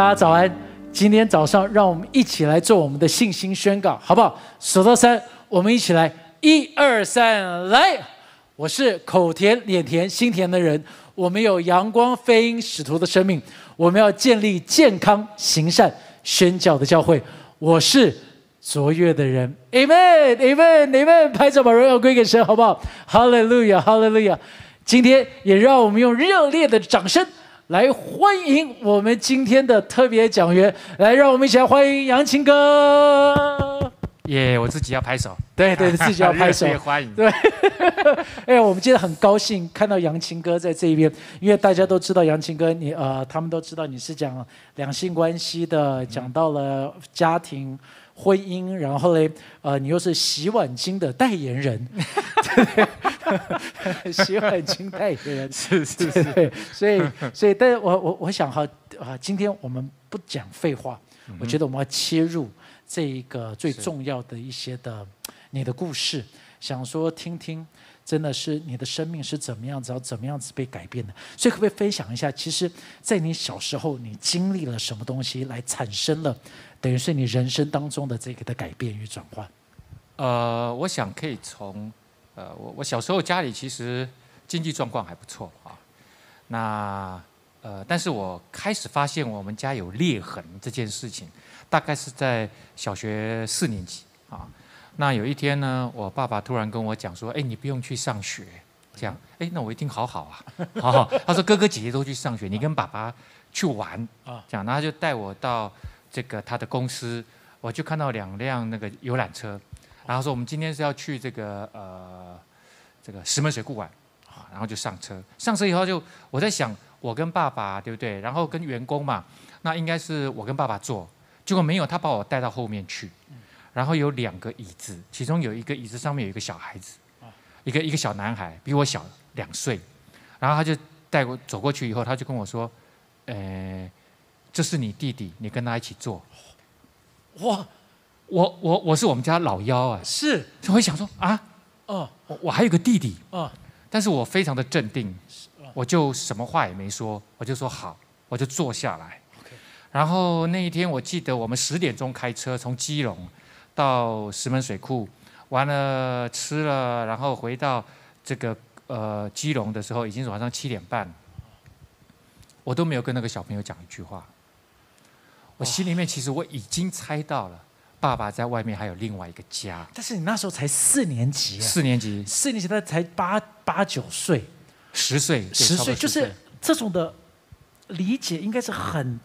大家早安。今天早上，让我们一起来做我们的信心宣告，好不好？数到三，我们一起来，一二三，来！我是口甜、脸甜、心甜的人，我们有阳光、飞鹰、使徒的生命，我们要建立健康、行善、宣教的教会。我是卓越的人，Amen，Amen，Amen，拍手把荣耀归给神，好不好？Hallelujah，Hallelujah。今天也让我们用热烈的掌声。来欢迎我们今天的特别讲员，来让我们一起来欢迎杨琴哥。耶，我自己要拍手，对对，自己要拍手，欢迎。对，哎，我们今天很高兴看到杨琴哥在这一边，因为大家都知道杨琴哥，你呃，他们都知道你是讲两性关系的，讲到了家庭。婚姻，然后嘞，呃，你又是洗碗巾的代言人，洗碗巾代言人，是是是，所以所以，但是我我我想哈啊，今天我们不讲废话，我觉得我们要切入这一个最重要的一些的你的故事，想说听听，真的是你的生命是怎么样子，要怎么样子被改变的，所以可不可以分享一下，其实，在你小时候你经历了什么东西来产生了？等于是你人生当中的这个的改变与转换。呃，我想可以从，呃，我我小时候家里其实经济状况还不错啊。那呃，但是我开始发现我们家有裂痕这件事情，大概是在小学四年级啊。那有一天呢，我爸爸突然跟我讲说：“哎，你不用去上学。”这样，哎，那我一听好好啊，好好，他说哥哥姐姐都去上学，你跟爸爸去玩啊，这样，然后就带我到。这个他的公司，我就看到两辆那个游览车，然后说我们今天是要去这个呃这个石门水库玩，啊，然后就上车，上车以后就我在想，我跟爸爸对不对？然后跟员工嘛，那应该是我跟爸爸坐，结果没有，他把我带到后面去，然后有两个椅子，其中有一个椅子上面有一个小孩子，一个一个小男孩，比我小两岁，然后他就带我走过去以后，他就跟我说，呃。这是你弟弟，你跟他一起坐。哇，我我我是我们家老幺啊，是，就会想说啊，哦，我我还有个弟弟，哦，但是我非常的镇定，我就什么话也没说，我就说好，我就坐下来。然后那一天我记得我们十点钟开车从基隆到石门水库，完了吃了，然后回到这个呃基隆的时候已经是晚上七点半，我都没有跟那个小朋友讲一句话。我心里面其实我已经猜到了，爸爸在外面还有另外一个家。但是你那时候才四年级，四年级，四年级他才八八九岁，十岁，十岁，就是这种的理解应该是很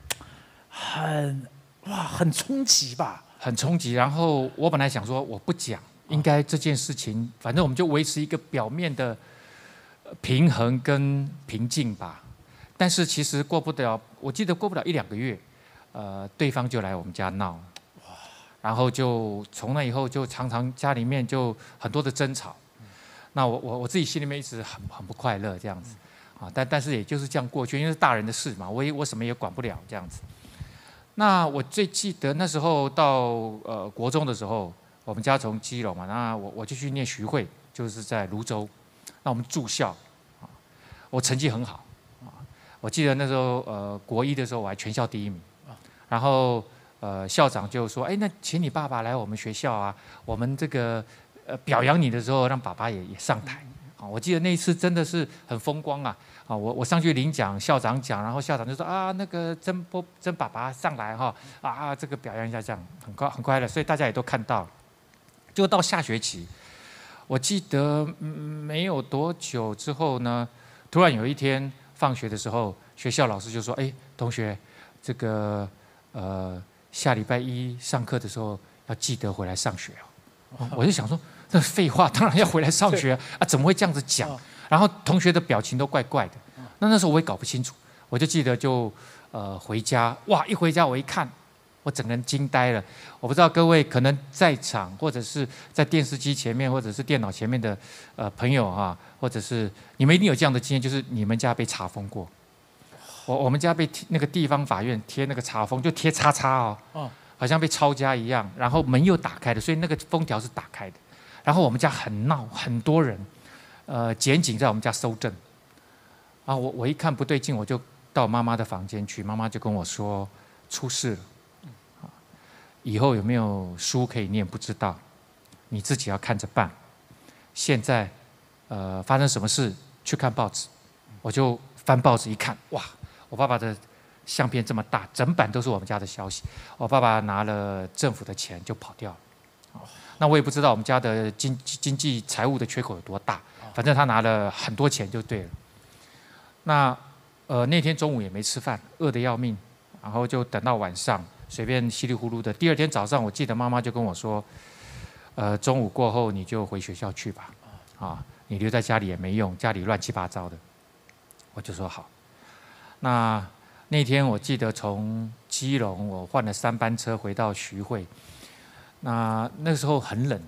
很哇，很冲击吧？很冲击。然后我本来想说我不讲，应该这件事情，反正我们就维持一个表面的平衡跟平静吧。但是其实过不了，我记得过不了一两个月。呃，对方就来我们家闹，然后就从那以后就常常家里面就很多的争吵，那我我我自己心里面一直很很不快乐这样子，啊，但但是也就是这样过去，因为是大人的事嘛，我也我什么也管不了这样子。那我最记得那时候到呃国中的时候，我们家从基隆嘛，那我我就去念徐汇，就是在泸州，那我们住校，啊，我成绩很好，啊，我记得那时候呃国一的时候我还全校第一名。啊然后，呃，校长就说：“哎，那请你爸爸来我们学校啊，我们这个呃表扬你的时候，让爸爸也也上台。”我记得那一次真的是很风光啊！啊，我我上去领奖，校长讲，然后校长就说：“啊，那个曾波曾爸爸上来哈，啊，这个表扬一下，这样很快很快乐。”所以大家也都看到。就到下学期，我记得没有多久之后呢，突然有一天放学的时候，学校老师就说：“哎，同学，这个。”呃，下礼拜一上课的时候要记得回来上学哦。我就想说，这废话，当然要回来上学啊！怎么会这样子讲？然后同学的表情都怪怪的。那那时候我也搞不清楚，我就记得就呃回家，哇！一回家我一看，我整个人惊呆了。我不知道各位可能在场或者是在电视机前面或者是电脑前面的呃朋友啊，或者是你们一定有这样的经验，就是你们家被查封过。我我们家被那个地方法院贴那个查封，就贴叉叉哦，好像被抄家一样。然后门又打开的，所以那个封条是打开的。然后我们家很闹，很多人，呃，检警在我们家搜证。啊，我我一看不对劲，我就到妈妈的房间去，妈妈就跟我说：“出事了，以后有没有书可以念不知道，你自己要看着办。现在，呃，发生什么事？去看报纸，我就翻报纸一看，哇，我爸爸的相片这么大，整版都是我们家的消息。我爸爸拿了政府的钱就跑掉了，那我也不知道我们家的经经济财务的缺口有多大，反正他拿了很多钱就对了。那，呃，那天中午也没吃饭，饿得要命，然后就等到晚上，随便稀里糊涂的。第二天早上，我记得妈妈就跟我说，呃，中午过后你就回学校去吧，啊。你留在家里也没用，家里乱七八糟的。我就说好。那那天我记得从基隆我换了三班车回到徐汇。那那时候很冷。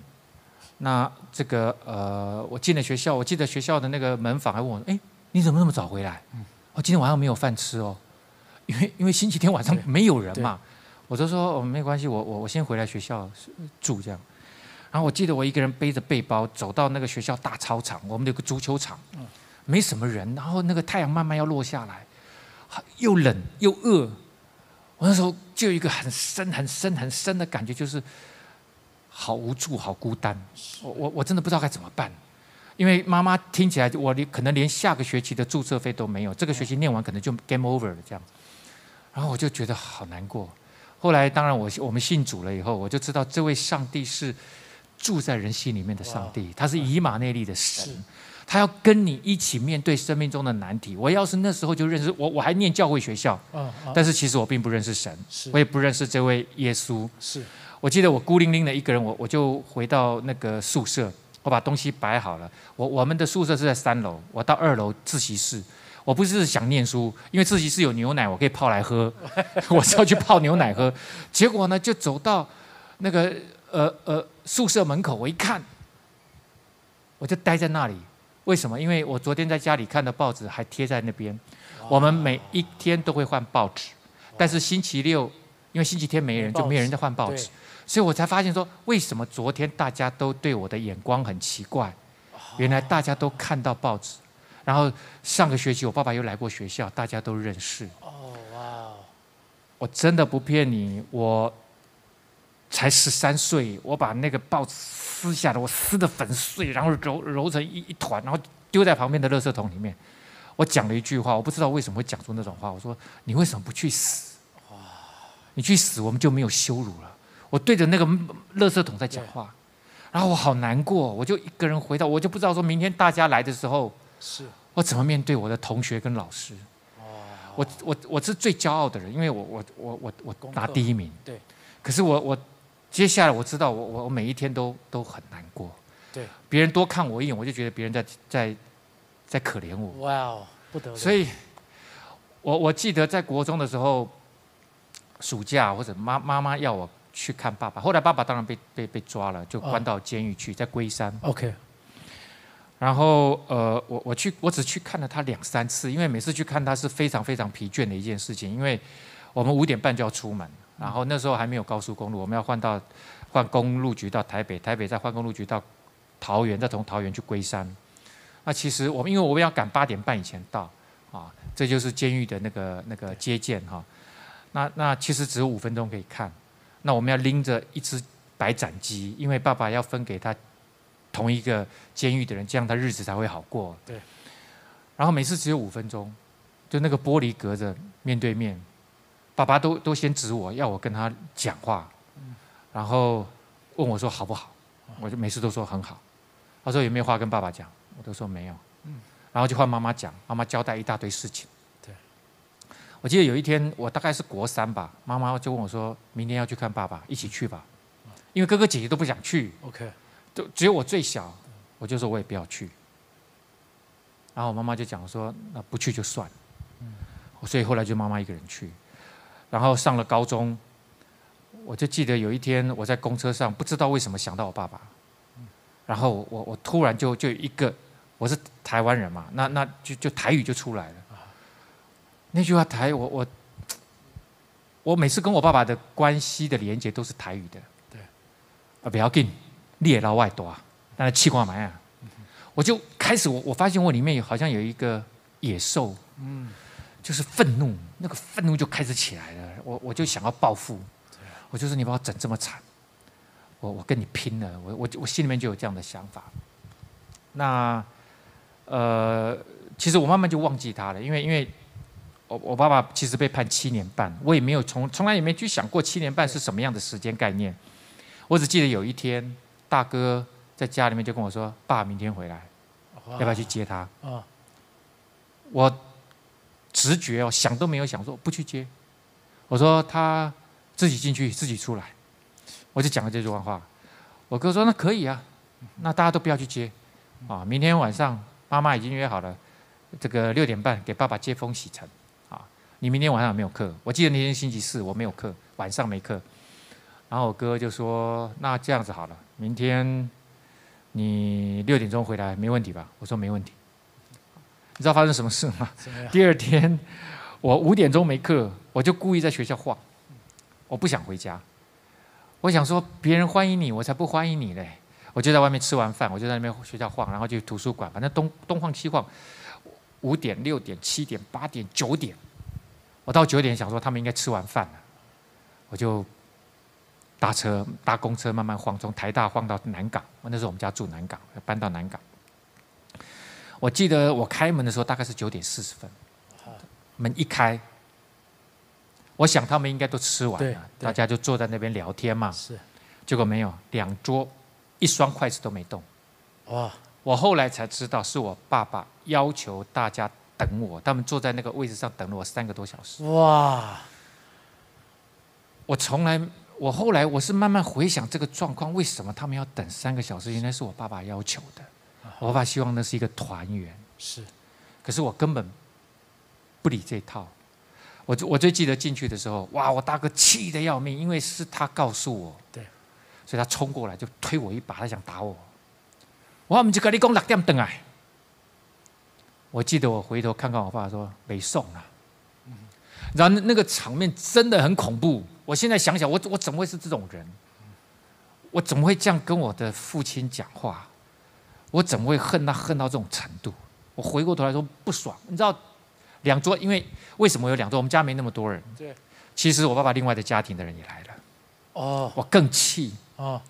那这个呃，我进了学校，我记得学校的那个门房还问我：“哎，你怎么那么早回来？”我今天晚上没有饭吃哦，因为因为星期天晚上没有人嘛。我就说：“哦，没关系，我我我先回来学校住这样。”然后我记得我一个人背着背包走到那个学校大操场，我们有个足球场，没什么人。然后那个太阳慢慢要落下来，又冷又饿。我那时候就有一个很深、很深、很深的感觉，就是好无助、好孤单。我我我真的不知道该怎么办，因为妈妈听起来我连可能连下个学期的注册费都没有，这个学期念完可能就 game over 了这样。然后我就觉得好难过。后来当然我我们信主了以后，我就知道这位上帝是。住在人心里面的上帝，他是以马内利的神，他要跟你一起面对生命中的难题。我要是那时候就认识我，我还念教会学校，但是其实我并不认识神，我也不认识这位耶稣。是我记得我孤零零的一个人，我我就回到那个宿舍，我把东西摆好了。我我们的宿舍是在三楼，我到二楼自习室。我不是想念书，因为自习室有牛奶，我可以泡来喝。我是要去泡牛奶喝，结果呢，就走到那个。呃呃，宿舍门口我一看，我就待在那里。为什么？因为我昨天在家里看的报纸还贴在那边。我们每一天都会换报纸，但是星期六，因为星期天没人，就没人在换报纸。所以我才发现说，为什么昨天大家都对我的眼光很奇怪？原来大家都看到报纸。然后上个学期我爸爸又来过学校，大家都认识。哦哇！我真的不骗你，我。才十三岁，我把那个报纸撕下来，我撕的粉碎，然后揉揉成一一团，然后丢在旁边的垃圾桶里面。我讲了一句话，我不知道为什么会讲出那种话。我说：“你为什么不去死？你去死，我们就没有羞辱了。”我对着那个垃圾桶在讲话，然后我好难过，我就一个人回到，我就不知道说明天大家来的时候，是我怎么面对我的同学跟老师。我我我是最骄傲的人，因为我我我我我拿第一名。对，可是我我。接下来我知道，我我我每一天都都很难过。对，别人多看我一眼，我就觉得别人在在在可怜我。哇哦，不得了！所以，我我记得在国中的时候，暑假或者妈妈妈要我去看爸爸，后来爸爸当然被被被抓了，就关到监狱去，在龟山。OK。然后呃，我我去我只去看了他两三次，因为每次去看他是非常非常疲倦的一件事情，因为我们五点半就要出门。然后那时候还没有高速公路，我们要换到换公路局到台北，台北再换公路局到桃园，再从桃园去龟山。那其实我们因为我们要赶八点半以前到，啊，这就是监狱的那个那个接见哈。那那其实只有五分钟可以看。那我们要拎着一只白斩鸡，因为爸爸要分给他同一个监狱的人，这样他日子才会好过。对。然后每次只有五分钟，就那个玻璃隔着面对面。爸爸都都先指我要我跟他讲话，然后问我说好不好，我就每次都说很好。他说有没有话跟爸爸讲，我都说没有。然后就换妈妈讲，妈妈交代一大堆事情。对，我记得有一天我大概是国三吧，妈妈就问我说明天要去看爸爸，一起去吧，因为哥哥姐姐都不想去。OK，就只有我最小，我就说我也不要去。然后我妈妈就讲说那不去就算，所以后来就妈妈一个人去。然后上了高中，我就记得有一天我在公车上，不知道为什么想到我爸爸，然后我我突然就就一个，我是台湾人嘛，那那就就台语就出来了。那句话台我我，我每次跟我爸爸的关系的连接都是台语的。对，啊不要紧，猎老外多，但是气管蛮啊，我就开始我我发现我里面有好像有一个野兽。嗯。就是愤怒，那个愤怒就开始起来了。我我就想要报复，我就说你把我整这么惨，我我跟你拼了，我我我心里面就有这样的想法。那呃，其实我慢慢就忘记他了，因为因为我我爸爸其实被判七年半，我也没有从从来也没去想过七年半是什么样的时间概念，我只记得有一天大哥在家里面就跟我说：“爸，明天回来，要不要去接他？”啊，我直觉哦，想都没有想，说不去接。我说他自己进去，自己出来，我就讲了这句话。我哥说那可以啊，那大家都不要去接啊。明天晚上妈妈已经约好了，这个六点半给爸爸接风洗尘啊。你明天晚上有没有课？我记得那天星期四我没有课，晚上没课。然后我哥就说那这样子好了，明天你六点钟回来没问题吧？我说没问题。你知道发生什么事吗？第二天我五点钟没课，我就故意在学校晃，我不想回家。我想说别人欢迎你，我才不欢迎你嘞！我就在外面吃完饭，我就在那边学校晃，然后去图书馆，反正东东晃西晃。五点、六点、七点、八点、九点，我到九点想说他们应该吃完饭了，我就搭车搭公车慢慢晃，从台大晃到南港。那时候我们家住南港，搬到南港。我记得我开门的时候大概是九点四十分，门一开，我想他们应该都吃完了，大家就坐在那边聊天嘛。是，结果没有，两桌一双筷子都没动。哇！我后来才知道，是我爸爸要求大家等我，他们坐在那个位置上等了我三个多小时。哇！我从来，我后来我是慢慢回想这个状况，为什么他们要等三个小时？原来是我爸爸要求的。我爸希望那是一个团圆，是，可是我根本不理这套。我我最记得进去的时候，哇，我大哥气得要命，因为是他告诉我，对，所以他冲过来就推我一把，他想打我。我们就跟你讲六点等来。我记得我回头看看我爸说没送啊，然后那个场面真的很恐怖。我现在想想，我我怎么会是这种人？我怎么会这样跟我的父亲讲话？我怎么会恨他恨到这种程度？我回过头来说不爽。你知道，两桌，因为为什么有两桌？我们家没那么多人。对。其实我爸爸另外的家庭的人也来了。哦。我更气。哦。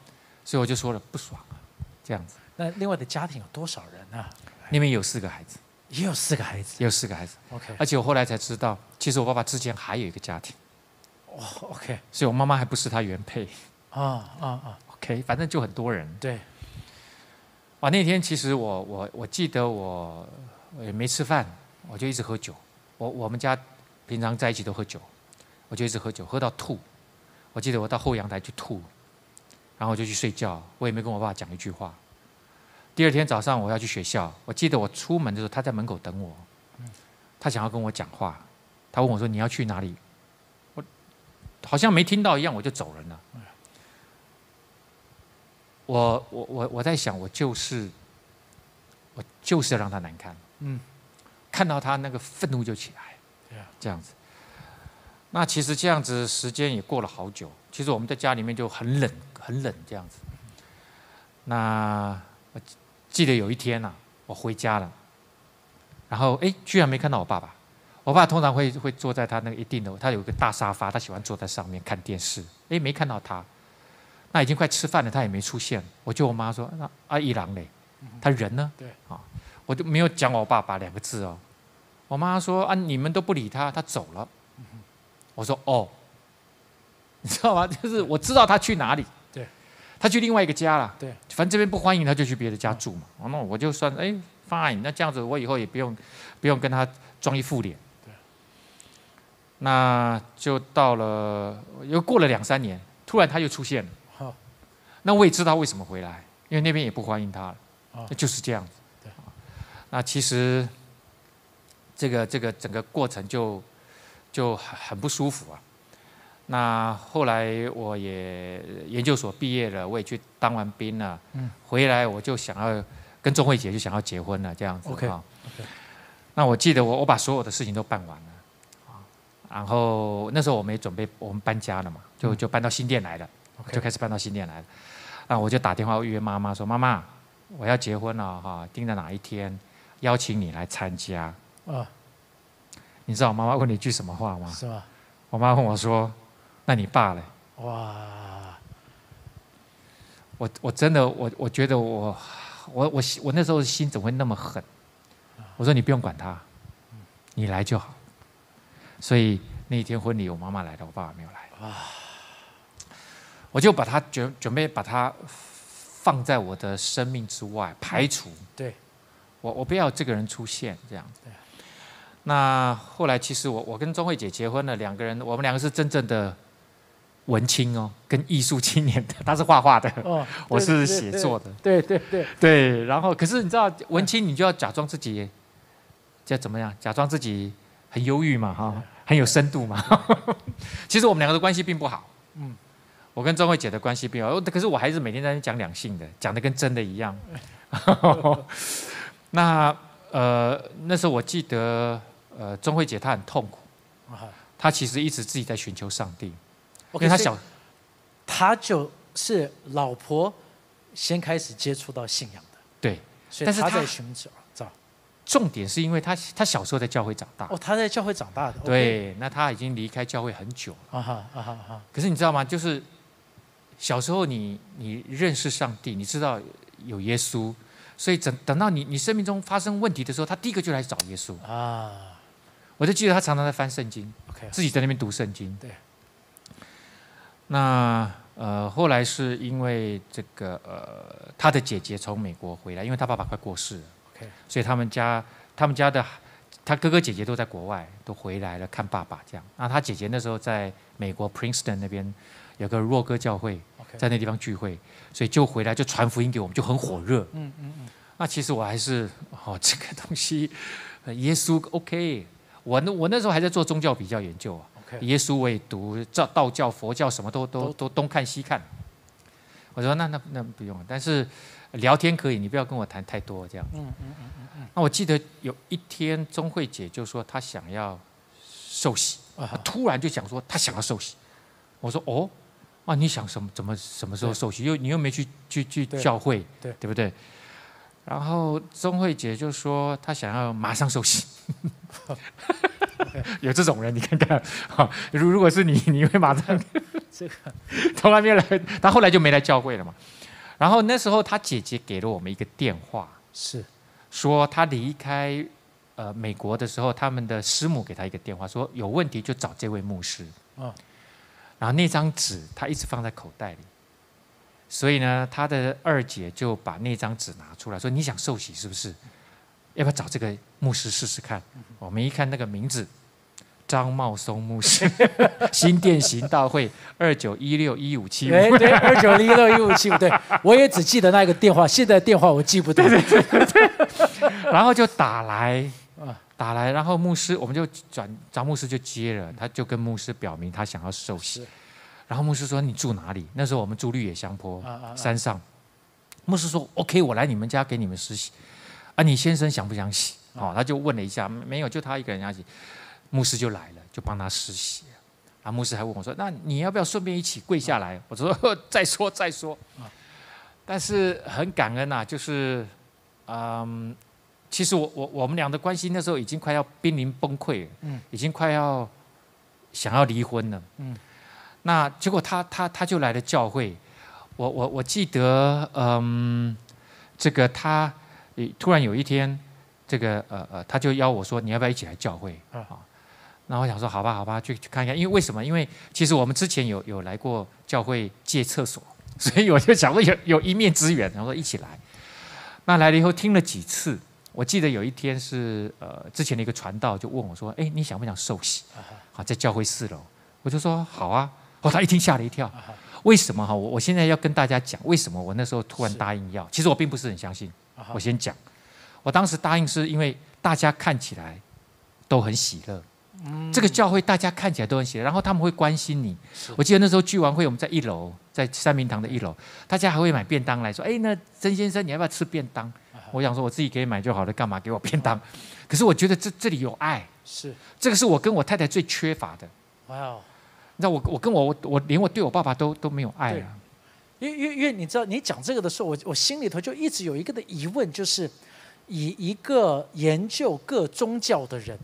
所以我就说了不爽啊，这样子。那另外的家庭有多少人啊？那边有四个孩子。也有四个孩子。也有四个孩子。OK。而且我后来才知道，其实我爸爸之前还有一个家庭。哦，OK。所以我妈妈还不是他原配。啊啊啊！OK，反正就很多人。对。哇，那天其实我我我记得我也没吃饭，我就一直喝酒。我我们家平常在一起都喝酒，我就一直喝酒，喝到吐。我记得我到后阳台去吐，然后我就去睡觉，我也没跟我爸讲一句话。第二天早上我要去学校，我记得我出门的时候他在门口等我，他想要跟我讲话，他问我说你要去哪里？我好像没听到一样，我就走人了。我我我我在想，我就是我就是要让他难堪。嗯，看到他那个愤怒就起来，这样子。那其实这样子时间也过了好久。其实我们在家里面就很冷，很冷这样子。那我记得有一天呐，我回家了，然后哎，居然没看到我爸爸。我爸通常会会坐在他那个一定的，他有个大沙发，他喜欢坐在上面看电视。哎，没看到他。那已经快吃饭了，他也没出现。我就我妈说：“那阿姨郎嘞，他人呢？”对啊，我就没有讲我爸爸两个字哦。我妈说：“啊，你们都不理他，他走了。”我说：“哦，你知道吗？就是我知道他去哪里。对，他去另外一个家了。对，反正这边不欢迎，他就去别的家住嘛。哦那我就算哎，fine。那这样子，我以后也不用不用跟他装一副脸。对，那就到了又过了两三年，突然他又出现了。那我也知道为什么回来，因为那边也不欢迎他了，那就是这样子。对，那其实这个这个整个过程就就很很不舒服啊。那后来我也研究所毕业了，我也去当完兵了，嗯，回来我就想要跟钟慧姐就想要结婚了，这样子哈。那我记得我我把所有的事情都办完了，啊，然后那时候我们也准备我们搬家了嘛，就就搬到新店来了，就开始搬到新店来了。那我就打电话约妈妈说：“妈妈，我要结婚了哈，定在哪一天，邀请你来参加。”啊，你知道我妈妈问你一句什么话吗？是吗？我妈问我说：“那你爸嘞哇，？”我我真的我我觉得我我我我那时候心怎么会那么狠？我说你不用管他，你来就好。所以那一天婚礼，我妈妈来了，我爸爸没有来。我就把他准准备把他放在我的生命之外，排除。对，我我不要这个人出现这样。那后来其实我我跟钟慧姐结婚了，两个人我们两个是真正的文青哦，跟艺术青年的，他是画画的，哦，我对是写作，的，对对对对，对。然后可是你知道文青你就要假装自己，叫怎么样？假装自己很忧郁嘛，哈，很有深度嘛。其实我们两个的关系并不好，嗯，我跟钟慧姐的关系并不好，可是我还是每天在那边讲两性的，讲的跟真的一样。那呃那时候我记得呃钟慧姐她很痛苦，啊她其实一直自己在寻求上帝，因，OK，所以为她小他就是老婆先开始接触到信仰的，对，所以但是他他在寻找找。重点是因为他他小时候在教会长大，哦，他在教会长大的。对，那他已经离开教会很久了。啊哈啊哈啊哈，可是你知道吗？就是小时候你你认识上帝，你知道有耶稣，所以等等到你你生命中发生问题的时候，他第一个就来找耶稣。啊我就记得他常常在翻圣经，，OK，自己在那边读圣经。对。那呃，后来是因为这个呃，他的姐姐从美国回来，因为他爸爸快过世了 OK 所以他们家他们家的他哥哥姐姐都在国外，都回来了看爸爸这样。那他姐姐那时候在美国 Princeton 那边有个若哥教会在那地方聚会，所以就回来就传福音给我们，就很火热。嗯嗯嗯，那其实我还是哦，这个东西，呃耶稣 OK，我那我那时候还在做宗教比较研究啊耶稣我也读，道道教、佛教什么都都都都东看西看。我说那那那不用了，但是聊天可以，你不要跟我谈太多这样。嗯嗯嗯嗯那我记得有一天钟慧姐就说她想要受洗，突然就想说她想要受洗。我说哦，啊你想什么怎么什么时候受洗？又你又没去去去教会，对对不对？然后钟慧姐就说她想要马上受洗。有这种人，你看看，哈，如如果是你，你会马上这个从来没有来，他后来就没来教会了嘛。然后那时候他姐姐给了我们一个电话，是说他离开呃美国的时候，他们的师母给他一个电话，说有问题就找这位牧师。嗯然后那张纸他一直放在口袋里，所以呢，他的二姐就把那张纸拿出来，说你想受洗是不是？要不要找这个牧师试试看？我们一看那个名字，张茂松牧师，新店行道会二九一六一五七五。哎对，二九一六一五七五，对我也只记得那个电话，现在电话我记不得。然后就打来啊，打来，然后牧师我们就转张牧师就接了，他就跟牧师表明他想要受洗，然后牧师说你住哪里？那时候我们住绿野香坡山上，牧师说 OK，我来你们家给你们实习，啊，你先生想不想洗？哦，他就问了一下，没有，就他一个人要洗，牧师就来了，就帮他施洗。啊牧师还问我说：“那你要不要顺便一起跪下来？”我说：“再 说再说。” 但是很感恩呐、就是，嗯，其实我我我们俩的关系那时候已经快要濒临崩溃了，嗯已经快要想要离婚了，嗯那结果他他他就来了教会，我我我记得，嗯，这个他呃突然有一天，这个呃呃，他就邀我说，你要不要一起来教会啊啊？那我想说，好吧，好吧，去去看一看。因为为什么？因为其实我们之前有有来过教会借厕所，所以我就想说有有一面之缘，然后说一起来。那来了以后听了几次，我记得有一天是呃之前的一个传道就问我说，哎，你想不想受洗？好，在教会四楼，我就说好啊。哦，他一听吓了一跳，为什么哈？我我现在要跟大家讲，为什么我那时候突然答应要？其实我并不是很相信。我先讲，我当时答应是因为大家看起来都很喜乐，嗯这个教会大家看起来都很喜乐，然后他们会关心你。我记得那时候聚完会，我们在一楼，在三明堂的一楼，大家还会买便当来说：“哎，那曾先生你要不要吃便当？”啊我想说我自己可以买就好了，干嘛给我便当？可是我觉得这这里有爱，是，这个是我跟我太太最缺乏的。哇哦，你知道我我跟我我我连我对我爸爸都都没有爱啊。因为因为因你知道，你讲这个的时候，我我心里头就一直有一个的疑问，就是以一个研究各宗教的人，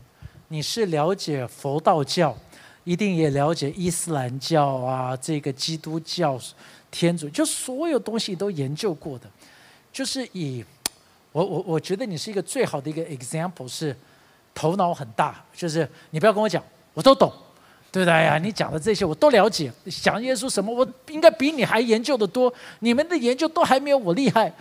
你是了解佛道教，一定也了解伊斯兰教啊，这个基督教、天主，就所有东西都研究过的。就是以我我我觉得你是一个最好的一个 example，是头脑很大，就是你不要跟我讲，我都懂，对不对呀？你讲的这些我都了解，想耶稣什么，我应该比你还研究的多，你们的研究都还没有我厉害，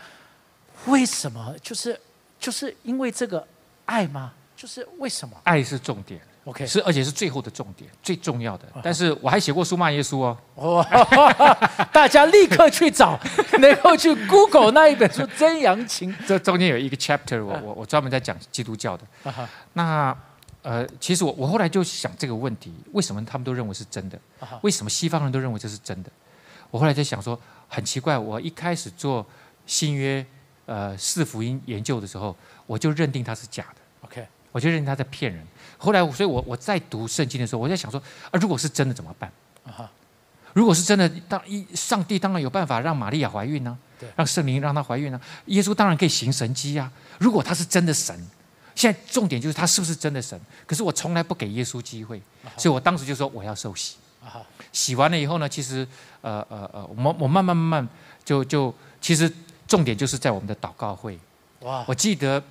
为什么？就是就是因为这个爱吗？就是为什么？爱是重点。OK，是，而且是最后的重点，最重要的。但是我还写过书骂耶稣哦。哇！大家立刻去找，能够去 Google 那一本书《真阳情》这中间有一个 chapter，我我我专门在讲基督教的。那呃，其实我我后来就想这个问题，为什么他们都认为是真的？为什么西方人都认为这是真的？我后来在想说，很奇怪，我一开始做新约呃四福音研究的时候，我就认定它是假的。OK，我就认定他在骗人。后来，所以我我在读圣经的时候，我在想说，啊，如果是真的怎么办？啊哈如果是真的，当一上帝当然有办法让玛利亚怀孕呢、对让圣灵让她怀孕呢、耶稣当然可以行神迹啊。如果他是真的神，现在重点就是他是不是真的神？可是我从来不给耶稣机会，所以我当时就说我要受洗。洗完了以后呢，其实呃呃呃，我我慢慢慢慢就就其实重点就是在我们的祷告会。哇我记得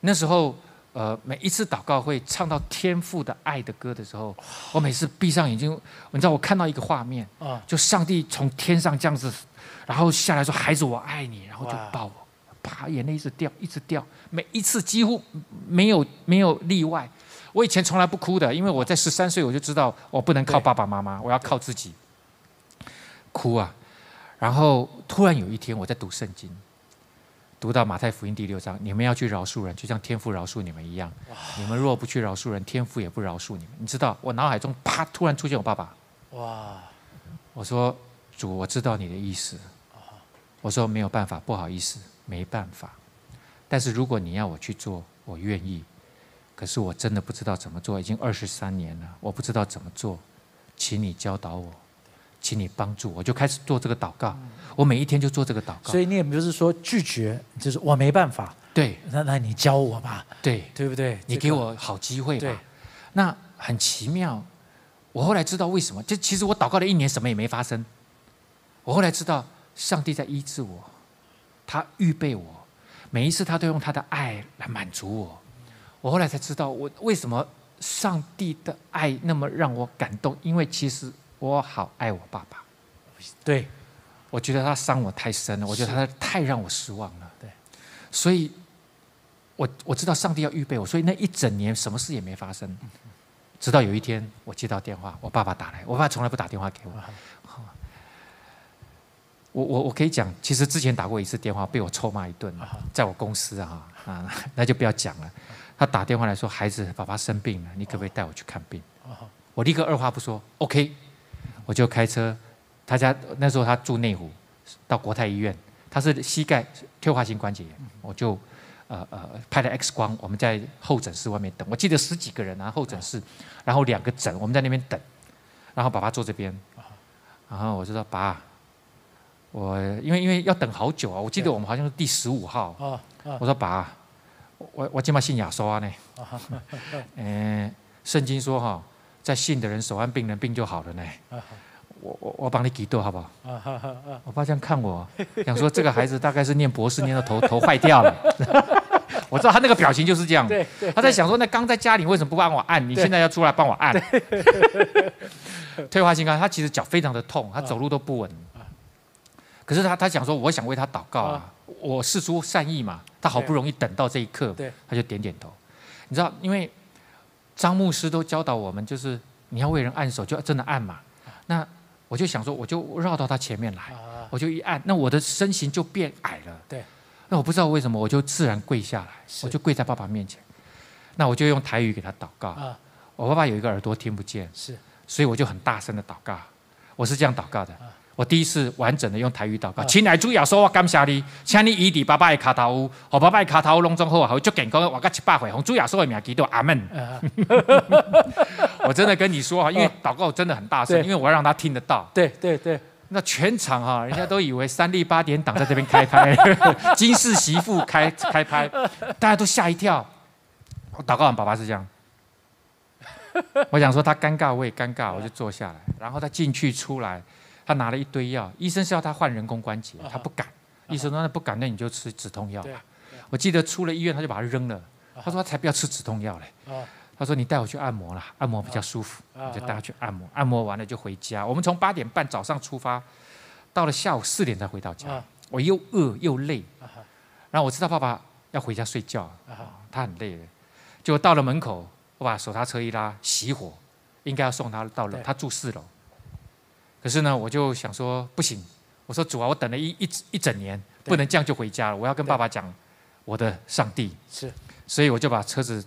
那时候，呃，每一次祷告会唱到天父的爱的歌的时候，我每次闭上眼睛，你知道我看到一个画面，啊就上帝从天上这样子，然后下来说：“孩子，我爱你。”然后就抱我，啪，眼泪一直掉，一直掉，每一次几乎没有没有例外。我以前从来不哭的，因为我在十三岁我就知道我不能靠爸爸妈妈，我要靠自己。哭啊！然后突然有一天我在读圣经，读到马太福音第六章，你们要去饶恕人，就像天父饶恕你们一样。你们若不去饶恕人，天父也不饶恕你们。你知道，我脑海中啪突然出现我爸爸，哇我说：“主，我知道你的意思。”我说：“没有办法，不好意思，没办法。但是如果你要我去做，我愿意。可是我真的不知道怎么做，已经二十三年了，我不知道怎么做，请你教导我，请你帮助我。”我就开始做这个祷告，我每一天就做这个祷告所。以你也不是说拒绝，就是我没办法，对那那你教我吧，对，对不对？你给我好机会对吧。那很奇妙，我后来知道为什么。就其实我祷告了一年，什么也没发生。我后来知道，上帝在医治我，他预备我，每一次他都用他的爱来满足我。我后来才知道，我为什么上帝的爱那么让我感动，因为其实我好爱我爸爸。对我觉得他伤我太深了，我觉得他太让我失望了。对，所以我我知道上帝要预备我，所以那一整年什么事也没发生。直到有一天，我接到电话，我爸爸打来，我爸爸从来不打电话给我。我我我可以讲，其实之前打过一次电话，被我臭骂一顿，在我公司啊啊，那就不要讲了。他打电话来说：“孩子，爸爸生病了，你可不可以带我去看病？”我立刻二话不说，OK，我就开车。他家那时候他住内湖，到国泰医院，他是膝盖退化性关节炎，我就呃呃拍了 X 光，我们在候诊室外面等，我记得十几个人啊，候诊室，然后两个诊，我们在那边等，然后爸爸坐这边，然后我就说爸，我因为因为要等好久啊，我记得我们好像是第十五号，我说爸，我我今晚信亚啊呢，嗯，圣经说哈，在信的人手按病人病就好了呢。我我我帮你祈祷好不好？我爸这样看我，想说这个孩子大概是念博士念到头头坏掉了。我知道他那个表情就是这样，对对，他在想说，那刚在家里为什么不帮我按？你对现在要出来帮我按。退化性关节，他其实脚非常的痛，他走路都不稳。可是他他想说，我想为他祷告啊，我事出善意嘛。他好不容易等到这一刻，他就点点头。你知道，因为张牧师都教导我们，就是你要为人按手，就要真的按嘛。那我就想说，我就绕到他前面来，啊我就一按，那我的身形就变矮了。对。那我不知道为什么，我就自然跪下来，我就跪在爸爸面前。那我就用台语给他祷告。啊我爸爸有一个耳朵听不见，是所以我就很大声的祷告。我是这样祷告的。我第一次完整的用台语祷告，啊亲爱主耶稣，我感谢你，请你医治爸爸的脚头有，和爸爸的脚头拢总好，好足健康，活到七百岁，奉主耶稣的名祈祷，阿门。啊，我真的跟你说啊，因为祷告真的很大声，因为我要让他听得到。对对对，那全场哈，人家都以为三立八点档在这边开拍，金氏媳妇开开拍，大家都吓一跳。我祷告完，爸爸是这样，我想说他尴尬，我也尴尬，我就坐下来。然后他进去出来，他拿了一堆药，医生是要他换人工关节，他不敢。医生说那不敢，那你就吃止痛药吧。我记得出了医院，他就把它扔了。他说他才不要吃止痛药嘞。他说你带我去按摩啦，按摩比较舒服，我就带他去按摩。按摩完了就回家。我们从八点半早上出发，到了下午四点才回到家。我又饿又累，然后我知道爸爸要回家睡觉，他很累了。就到了门口，我把手刹车一拉，熄火，应该要送他到楼。他住四楼，可是呢，我就想说不行。我说主啊，我等了一一一整年，不能这样就回家了。我要跟爸爸讲我的上帝。是，所以我就把车子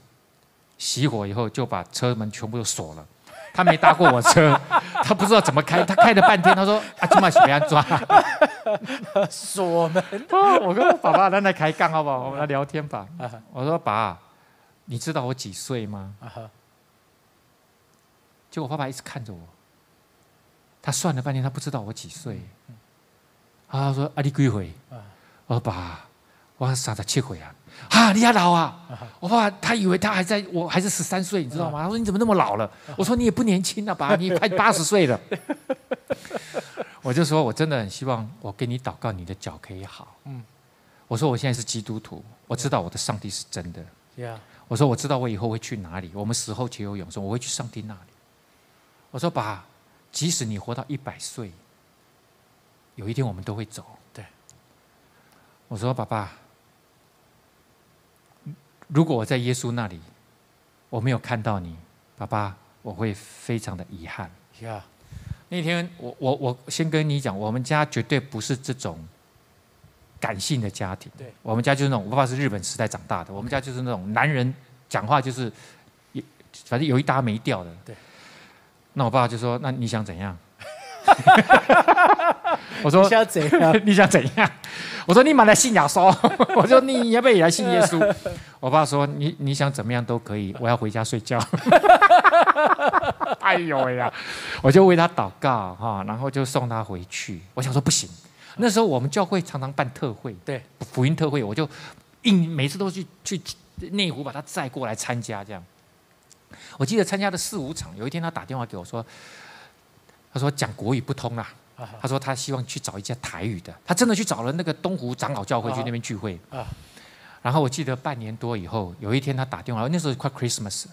熄火以后，就把车门全部都锁了。他没搭过我车，他不知道怎么开，他开了半天，他说啊，这么喜欢抓锁门。我跟爸爸在那开杠，好不好？我们来聊天吧。我说爸。你知道我几岁吗？结果爸爸一直看着我，他算了半天，他不知道我几岁。他说：“啊，你几岁？”我说：“爸，我三十七岁啊。”啊，你还老啊！我爸爸他以为他还在我还是十三岁，你知道吗？他说：“你怎么那么老了？”我说：“你也不年轻了，吧，你快八十岁了。”我就说：“我真的很希望我给你祷告，你的脚可以好。”嗯，我说：“我现在是基督徒，我知道我的上帝是真的。”我说我知道我以后会去哪里。我们死后且有永生，我会去上帝那里。我说爸，即使你活到一百岁，有一天我们都会走。对。我说爸爸，如果我在耶稣那里，我没有看到你，爸爸，我会非常的遗憾。呀，那天我我我先跟你讲，我们家绝对不是这种。感性的家庭，对，我们家就是那种，我爸爸是日本时代长大的，我们家就是那种男人讲话就是，反正有一搭没调的。对，那我爸爸就说：“那你想怎样？” 我说：“你想怎样？你想怎样？”我说：“你买来信耶稣。”我说：“你要不要也来信耶稣？”我爸说：“你你想怎么样都可以，我要回家睡觉。”哎呦呀！我就为他祷告哈，然后就送他回去。我想说不行。那时候我们教会常常办特会，对福音特会，我就硬每次都去去内湖把他载过来参加。这样，我记得参加了四五场。有一天他打电话给我说，他说讲国语不通啊，他说他希望去找一家台语的。他真的去找了那个东湖长老教会去那边聚会。啊，然后我记得半年多以后，有一天他打电话，那时候快 Christmas，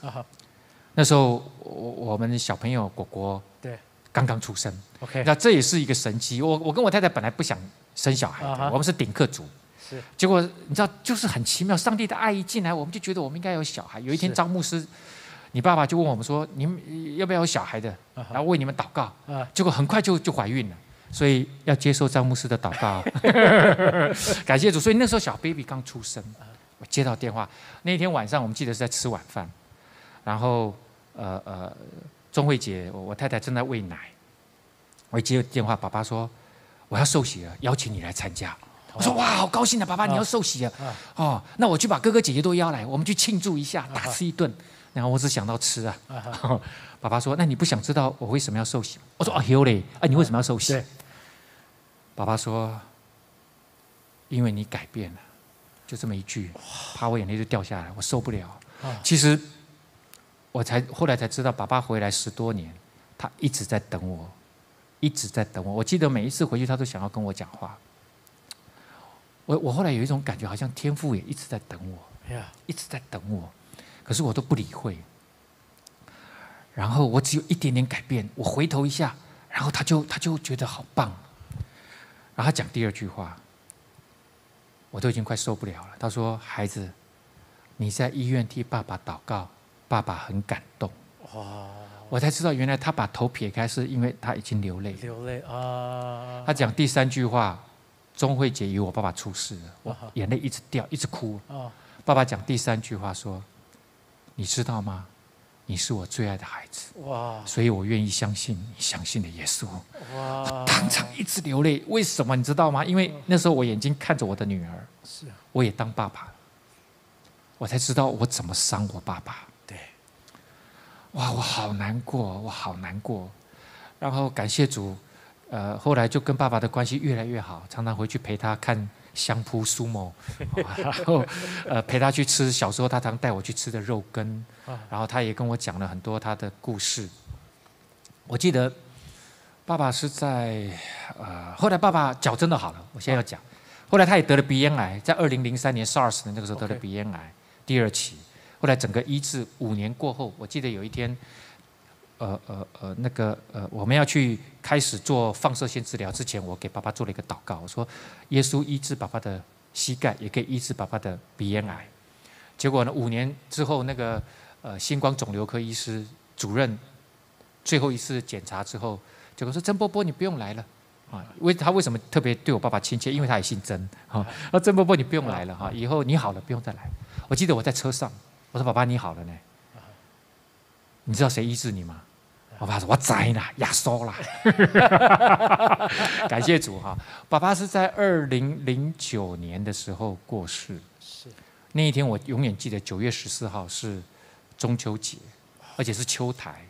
那时候我我们小朋友果果对。刚刚出生，OK，那这也是一个神奇。我我跟我太太本来不想生小孩的，我们是顶客族，是。结果你知道，就是很奇妙，上帝的爱一进来，我们就觉得我们应该有小孩。有一天，张牧师，你爸爸就问我们说：“你们要不要有小孩的？”然后为你们祷告。结果很快就就怀孕了，所以要接受张牧师的祷告。感谢主。所以那时候小 baby 刚出生，我接到电话，那天晚上我们记得是在吃晚饭，然后呃呃。钟慧姐，我太太正在喂奶，我一接电话，爸爸说我要受洗了，邀请你来参加。我说哇，好高兴啊，爸爸你要受洗了，哦，那我去把哥哥姐姐都邀来，我们去庆祝一下，大吃一顿。然后我只想到吃啊。爸爸说，那你不想知道我为什么要受洗？我说哦，有嘞，啊，你为什么要受洗？爸爸说，因为你改变了，就这么一句，怕我眼泪就掉下来，我受不了。其实。我才后来才知道，爸爸回来十多年，他一直在等我，一直在等我。我记得每一次回去，他都想要跟我讲话。我我后来有一种感觉，好像天父也一直在等我，一直在等我，可是我都不理会。然后我只有一点点改变，我回头一下，然后他就他就觉得好棒。然后他讲第二句话，我都已经快受不了了。他说：“孩子，你在医院替爸爸祷告。”爸爸很感动，哇！我才知道原来他把头撇开是因为他已经流泪，流泪啊！他讲第三句话，钟慧姐以为我爸爸出事了，我眼泪一直掉，一直哭。爸爸讲第三句话说：“你知道吗？你是我最爱的孩子。”哇！所以我愿意相信你相信的耶稣。哇！当场一直流泪，为什么你知道吗？因为那时候我眼睛看着我的女儿，是，我也当爸爸，我才知道我怎么伤我爸爸。对哇，我好难过，我好难过。然后感谢主，呃，后来就跟爸爸的关系越来越好，常常回去陪他看香扑苏某，然后呃陪他去吃小时候他常带我去吃的肉羹，然后他也跟我讲了很多他的故事。我记得爸爸是在呃后来爸爸脚真的好了，我现在要讲，后来他也得了鼻咽癌，在二零零三年 SARS 的那个时候得了鼻咽癌第二期，后来整个医治五年过后，我记得有一天。呃呃呃，那个呃，我们要去开始做放射线治疗之前，我给爸爸做了一个祷告，我说：耶稣医治爸爸的膝盖，也可以医治爸爸的鼻咽癌。结果呢，五年之后，那个呃，星光肿瘤科医师主任最后一次检查之后，结果说：曾波波，你不用来了啊。为他为什么特别对我爸爸亲切？因为他也姓曾啊。那曾伯伯，你不用来了哈，以后你好了，不用再来。我记得我在车上，我说：爸爸，你好了呢。你知道谁医治你吗？我爸说：“我栽了，压缩了。”感谢主哈！爸爸是在二零零九年的时候过世。是那一天，我永远记得九月十四号是中秋节，而且是秋台。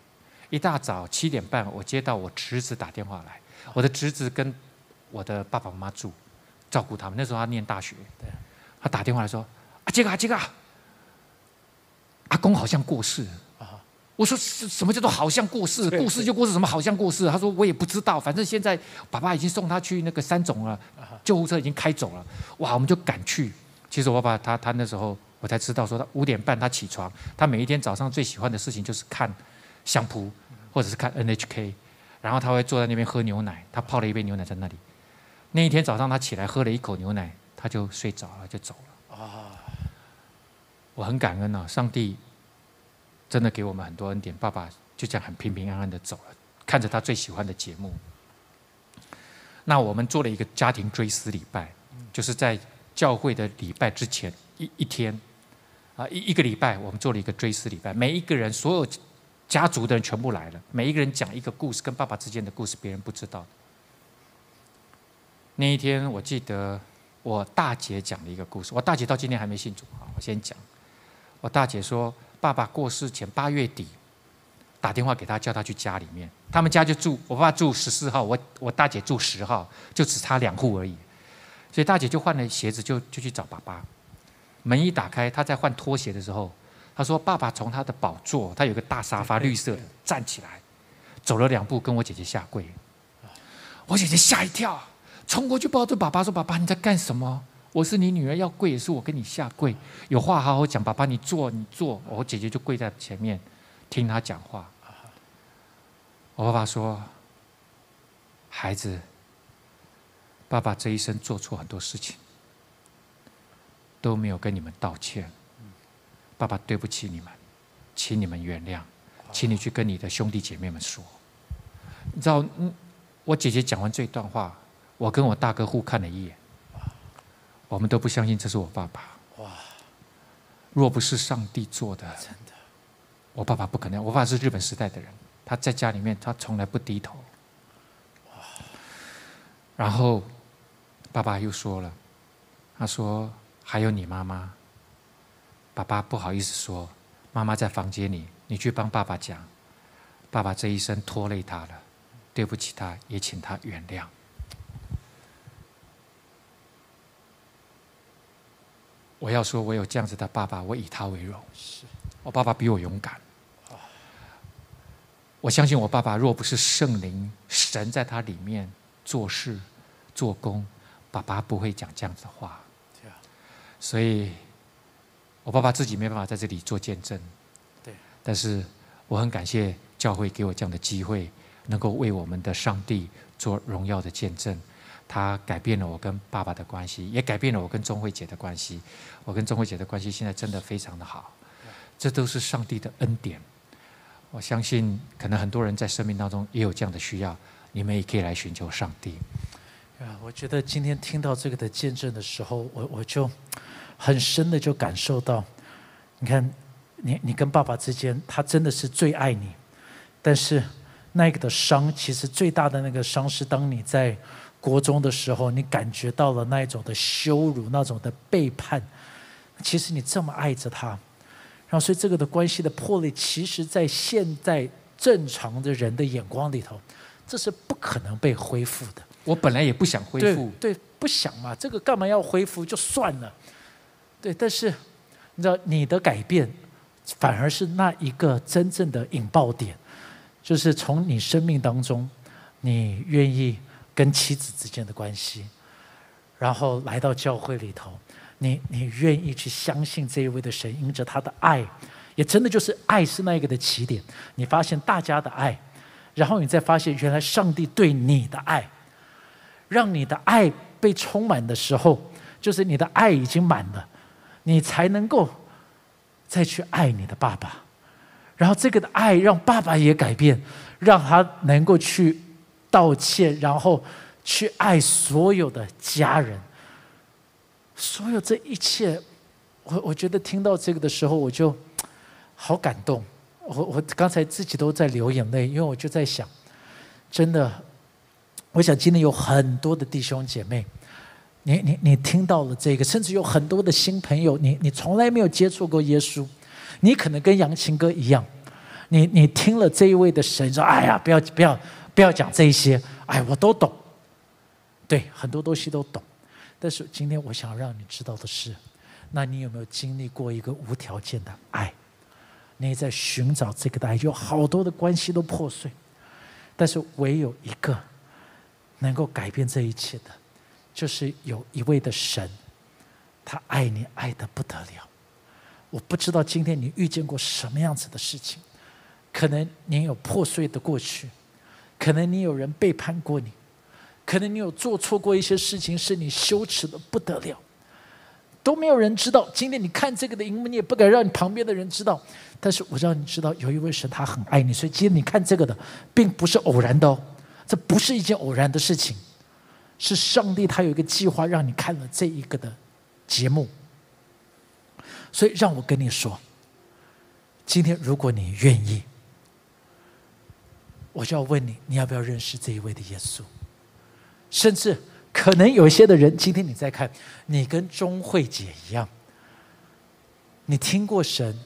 一大早七点半，我接到我侄子打电话来。我的侄子跟我的爸爸妈妈住，照顾他们。那时候他念大学。他打电话来说：“阿，杰哥，杰哥，阿公好像过世。”我说什什么叫做好像过世？过世就过世，什么好像过世？他说我也不知道，反正现在爸爸已经送他去那个三总了，救护车已经开走了。哇，我们就赶去。其实我爸他他那时候我才知道，说他五点半他起床，他每一天早上最喜欢的事情就是看相扑或者是看 NHK，然后他会坐在那边喝牛奶，他泡了一杯牛奶在那里。那一天早上他起来喝了一口牛奶，他就睡着了就走了。啊，我很感恩啊，上帝。真的给我们很多恩典，爸爸就这样很平平安安的走了，看着他最喜欢的节目。那我们做了一个家庭追思礼拜，就是在教会的礼拜之前一一天，啊一一个礼拜，我们做了一个追思礼拜，每一个人所有家族的人全部来了，每一个人讲一个故事，跟爸爸之间的故事，别人不知道。那一天我记得我大姐讲了一个故事，我大姐到今天还没信主啊，我先讲，我大姐说。爸爸过世前八月底，打电话给他，叫他去家里面。他们家就住，我爸住十四号，我我大姐住十号，就只差两户而已。所以大姐就换了鞋子，就就去找爸爸。门一打开，他在换拖鞋的时候，他说：“爸爸从他的宝座，他有个大沙发，绿色的，站起来，走了两步，跟我姐姐下跪。”我姐姐吓一跳，冲过去抱住爸爸，说：“爸爸，你在干什么？”我是你女儿，要跪也是我跟你下跪，有话好好讲。爸爸，你坐，你坐。我姐姐就跪在前面，听他讲话。我爸爸说：“孩子，爸爸这一生做错很多事情，都没有跟你们道歉。爸爸对不起你们，请你们原谅，请你去跟你的兄弟姐妹们说。你知道，我姐姐讲完这段话，我跟我大哥互看了一眼。”我们都不相信这是我爸爸。哇！若不是上帝做的，真的，我爸爸不可能。我爸爸是日本时代的人，他在家里面他从来不低头。哇！然后爸爸又说了，他说：“还有你妈妈。”爸爸不好意思说：“妈妈在房间里，你去帮爸爸讲，爸爸这一生拖累他了，对不起他，也请他原谅。”我要说，我有这样子的爸爸，我以他为荣。是，我爸爸比我勇敢。我相信我爸爸，若不是圣灵、神在他里面做事、做工，爸爸不会讲这样子的话。所以，我爸爸自己没办法在这里做见证。对。但是，我很感谢教会给我这样的机会，能够为我们的上帝做荣耀的见证。他改变了我跟爸爸的关系，也改变了我跟钟慧姐的关系。我跟钟慧姐的关系现在真的非常的好，这都是上帝的恩典。我相信，可能很多人在生命当中也有这样的需要，你们也可以来寻求上帝。啊，我觉得今天听到这个的见证的时候，我我就很深的就感受到，你看，你你跟爸爸之间，他真的是最爱你，但是那个的伤，其实最大的那个伤是当你在。国中的时候，你感觉到了那一种的羞辱，那种的背叛。其实你这么爱着他，然后所以这个的关系的破裂，其实在现在正常的人的眼光里头，这是不可能被恢复的。我本来也不想恢复，对，不想嘛，这个干嘛要恢复就算了。对，但是你知道你的改变，反而是那一个真正的引爆点，就是从你生命当中，你愿意跟妻子之间的关系，然后来到教会里头，你你愿意去相信这一位的神，因着他的爱，也真的就是爱是那一个的起点。你发现大家的爱，然后你再发现原来上帝对你的爱，让你的爱被充满的时候，就是你的爱已经满了。你才能够再去爱你的爸爸，然后这个的爱让爸爸也改变，让他能够去道歉，然后去爱所有的家人。所有这一切，我我觉得听到这个的时候，我就好感动。我我刚才自己都在流眼泪，因为我就在想，真的，我想今天有很多的弟兄姐妹。你你你听到了这个，甚至有很多的新朋友，你你从来没有接触过耶稣，你可能跟杨琴哥一样，你你听了这一位的神说：“哎呀，不要不要不要讲这些，哎，我都懂。”对，很多东西都懂。但是今天我想让你知道的是，那你有没有经历过一个无条件的爱？你在寻找这个的爱，有好多的关系都破碎，但是唯有一个能够改变这一切的。就是有一位的神，他爱你爱的不得了。我不知道今天你遇见过什么样子的事情，可能你有破碎的过去，可能你有人背叛过你，可能你有做错过一些事情，是你羞耻的不得了，都没有人知道。今天你看这个的荧幕，你也不敢让你旁边的人知道。但是我让你知道，有一位神他很爱你，所以今天你看这个的，并不是偶然的哦，这不是一件偶然的事情。是上帝，他有一个计划，让你看了这一个的节目。所以让我跟你说，今天如果你愿意，我就要问你，你要不要认识这一位的耶稣？甚至可能有一些的人，今天你在看，你跟钟慧姐一样，你听过神，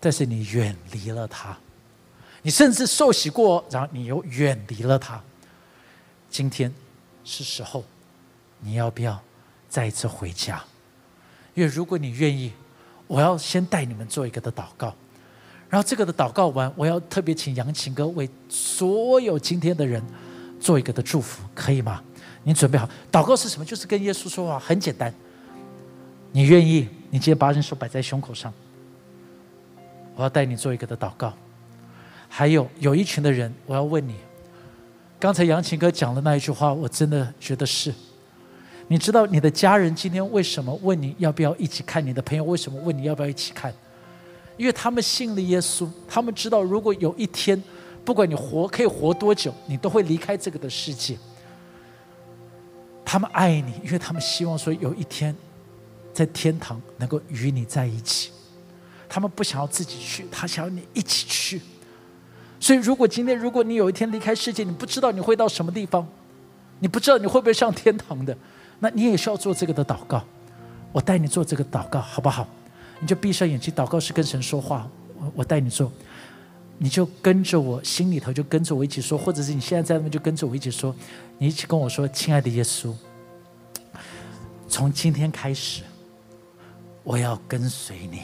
但是你远离了他，你甚至受洗过，然后你又远离了他，今天。是时候，你要不要再一次回家？因为如果你愿意，我要先带你们做一个的祷告，然后这个的祷告完，我要特别请杨琴哥为所有今天的人做一个的祝福，可以吗？你准备好？祷告是什么？就是跟耶稣说话，很简单。你愿意？你今天把人手摆在胸口上，我要带你做一个的祷告。还有有一群的人，我要问你。刚才杨琴哥讲的那一句话，我真的觉得是。你知道你的家人今天为什么问你要不要一起看？你的朋友为什么问你要不要一起看？因为他们信了耶稣，他们知道如果有一天，不管你活可以活多久，你都会离开这个的世界。他们爱你，因为他们希望说有一天，在天堂能够与你在一起。他们不想要自己去，他想要你一起去。所以，如果今天，如果你有一天离开世界，你不知道你会到什么地方，你不知道你会不会上天堂的，那你也需要做这个的祷告。我带你做这个祷告，好不好？你就闭上眼睛，祷告是跟神说话。我我带你做，你就跟着我心里头就跟着我一起说，或者是你现在在那边就跟着我一起说，你一起跟我说：“亲爱的耶稣，从今天开始，我要跟随你，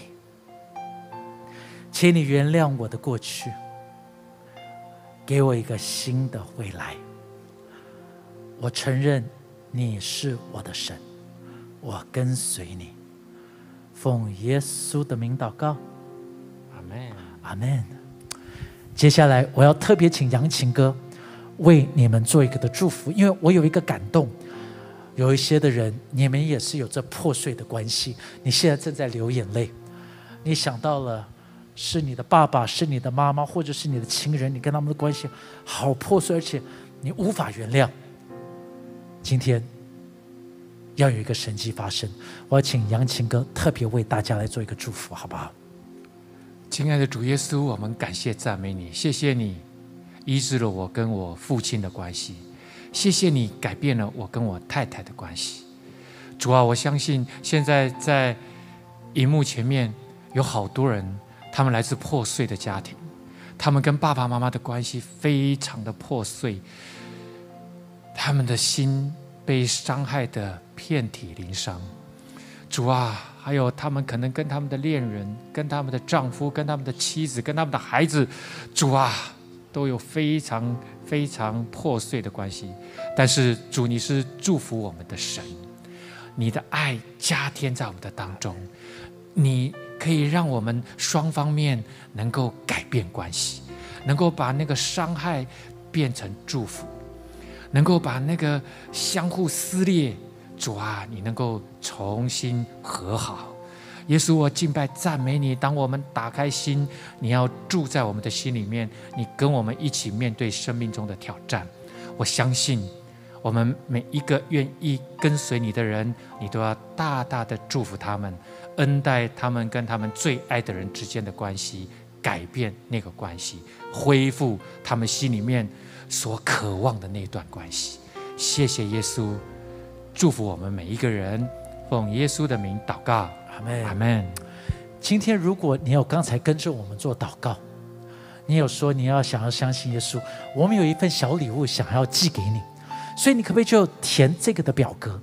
请你原谅我的过去。”给我一个新的未来。我承认你是我的神，我跟随你，奉耶稣的名祷告，阿门，阿门。接下来我要特别请杨琴哥为你们做一个的祝福，因为我有一个感动，有一些的人，你们也是有着破碎的关系，你现在正在流眼泪，你想到了。是你的爸爸，是你的妈妈，或者是你的亲人，你跟他们的关系好破碎，而且你无法原谅。今天要有一个神迹发生，我要请杨琴哥特别为大家来做一个祝福，好不好？亲爱的主耶稣，我们感谢赞美你，谢谢你医治了我跟我父亲的关系，谢谢你改变了我跟我太太的关系。主啊，我相信现在在荧幕前面有好多人。他们来自破碎的家庭，他们跟爸爸妈妈的关系非常的破碎，他们的心被伤害的遍体鳞伤。主啊，还有他们可能跟他们的恋人、跟他们的丈夫、跟他们的妻子、跟他们的孩子，主啊，都有非常非常破碎的关系。但是主，你是祝福我们的神，你的爱加添在我们的当中，你可以让我们双方面能够改变关系，能够把那个伤害变成祝福，能够把那个相互撕裂。主啊，你能够重新和好，耶稣，我敬拜赞美你。当我们打开心，你要住在我们的心里面，你跟我们一起面对生命中的挑战。我相信，我们每一个愿意跟随你的人，你都要大大的祝福他们，恩待他们跟他们最爱的人之间的关系，改变那个关系，恢复他们心里面所渴望的那段关系。谢谢耶稣。祝福我们每一个人，奉耶稣的名祷告，阿门，阿门。今天如果你有刚才跟着我们做祷告，你有说你要想要相信耶稣，我们有一份小礼物想要寄给你，所以你可不可以就填这个的表格？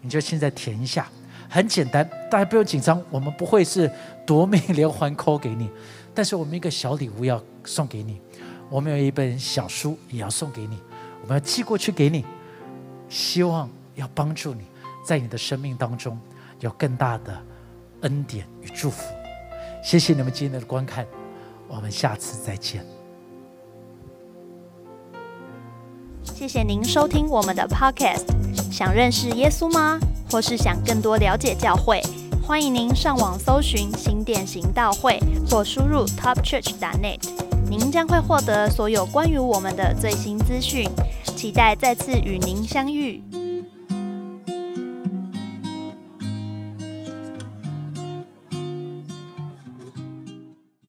你就现在填一下，很简单，大家不用紧张，我们不会是夺命连环扣给你，但是我们一个小礼物要送给你，我们有一本小书也要送给你，我们要寄过去给你，希望。要帮助你，在你的生命当中有更大的恩典与祝福。谢谢你们今天的观看，我们下次再见。谢谢您收听我们的 Podcast。想认识耶稣吗？或是想更多了解教会？欢迎您上网搜寻新店行道会，或输入 topchurch.net，您将会获得所有关于我们的最新资讯。期待再次与您相遇。